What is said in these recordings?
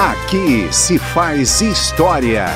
Aqui se faz história.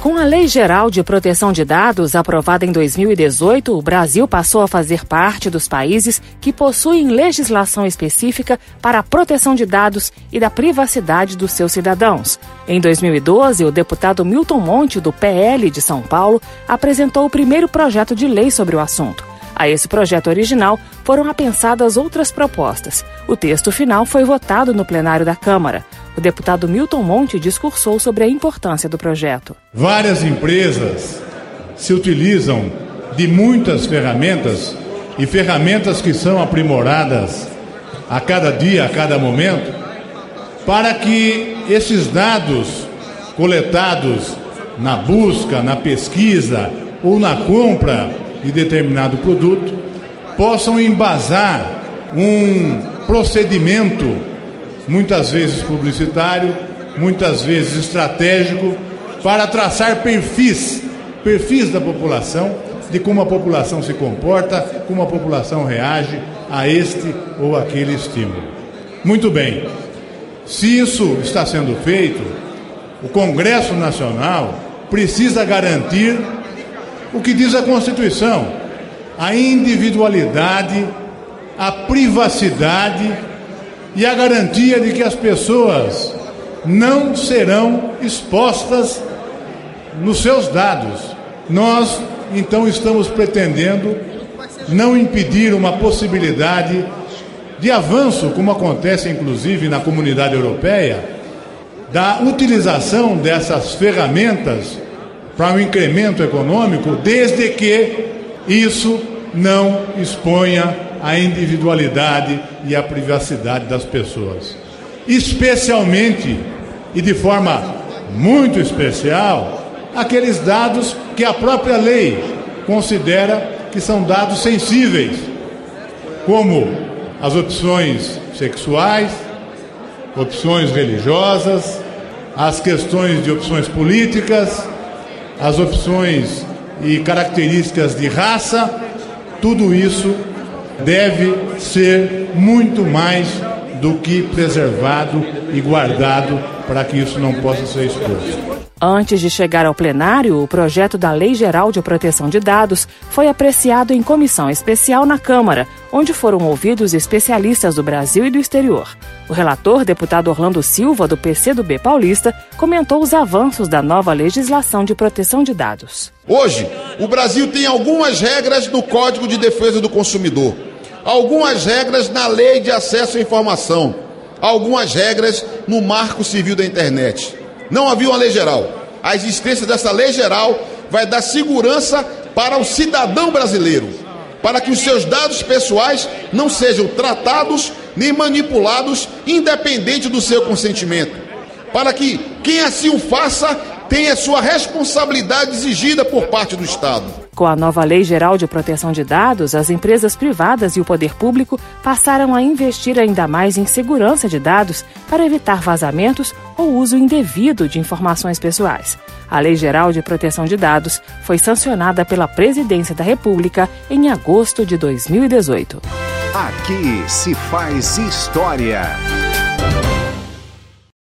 Com a Lei Geral de Proteção de Dados aprovada em 2018, o Brasil passou a fazer parte dos países que possuem legislação específica para a proteção de dados e da privacidade dos seus cidadãos. Em 2012, o deputado Milton Monte, do PL de São Paulo, apresentou o primeiro projeto de lei sobre o assunto. A esse projeto original foram apensadas outras propostas. O texto final foi votado no plenário da Câmara. O deputado Milton Monte discursou sobre a importância do projeto. Várias empresas se utilizam de muitas ferramentas e ferramentas que são aprimoradas a cada dia, a cada momento, para que esses dados coletados na busca, na pesquisa ou na compra de determinado produto possam embasar um procedimento, muitas vezes publicitário, muitas vezes estratégico, para traçar perfis, perfis da população, de como a população se comporta, como a população reage a este ou aquele estímulo. Muito bem, se isso está sendo feito, o Congresso Nacional precisa garantir o que diz a Constituição: a individualidade, a privacidade e a garantia de que as pessoas não serão expostas nos seus dados. Nós, então, estamos pretendendo não impedir uma possibilidade de avanço, como acontece inclusive na comunidade europeia, da utilização dessas ferramentas para um incremento econômico, desde que isso não exponha a individualidade e a privacidade das pessoas. Especialmente e de forma muito especial, aqueles dados que a própria lei considera que são dados sensíveis, como as opções sexuais, opções religiosas, as questões de opções políticas, as opções e características de raça, tudo isso deve ser muito mais do que preservado e guardado para que isso não possa ser exposto. Antes de chegar ao plenário, o projeto da Lei Geral de Proteção de Dados foi apreciado em comissão especial na Câmara, onde foram ouvidos especialistas do Brasil e do exterior. O relator, deputado Orlando Silva, do PCdoB Paulista, comentou os avanços da nova legislação de proteção de dados. Hoje, o Brasil tem algumas regras no Código de Defesa do Consumidor, algumas regras na Lei de Acesso à Informação, algumas regras no Marco Civil da Internet. Não havia uma lei geral. A existência dessa lei geral vai dar segurança para o cidadão brasileiro, para que os seus dados pessoais não sejam tratados nem manipulados, independente do seu consentimento, para que quem assim o faça tenha sua responsabilidade exigida por parte do Estado. Com a nova Lei Geral de Proteção de Dados, as empresas privadas e o poder público passaram a investir ainda mais em segurança de dados para evitar vazamentos ou uso indevido de informações pessoais. A Lei Geral de Proteção de Dados foi sancionada pela Presidência da República em agosto de 2018. Aqui se faz história.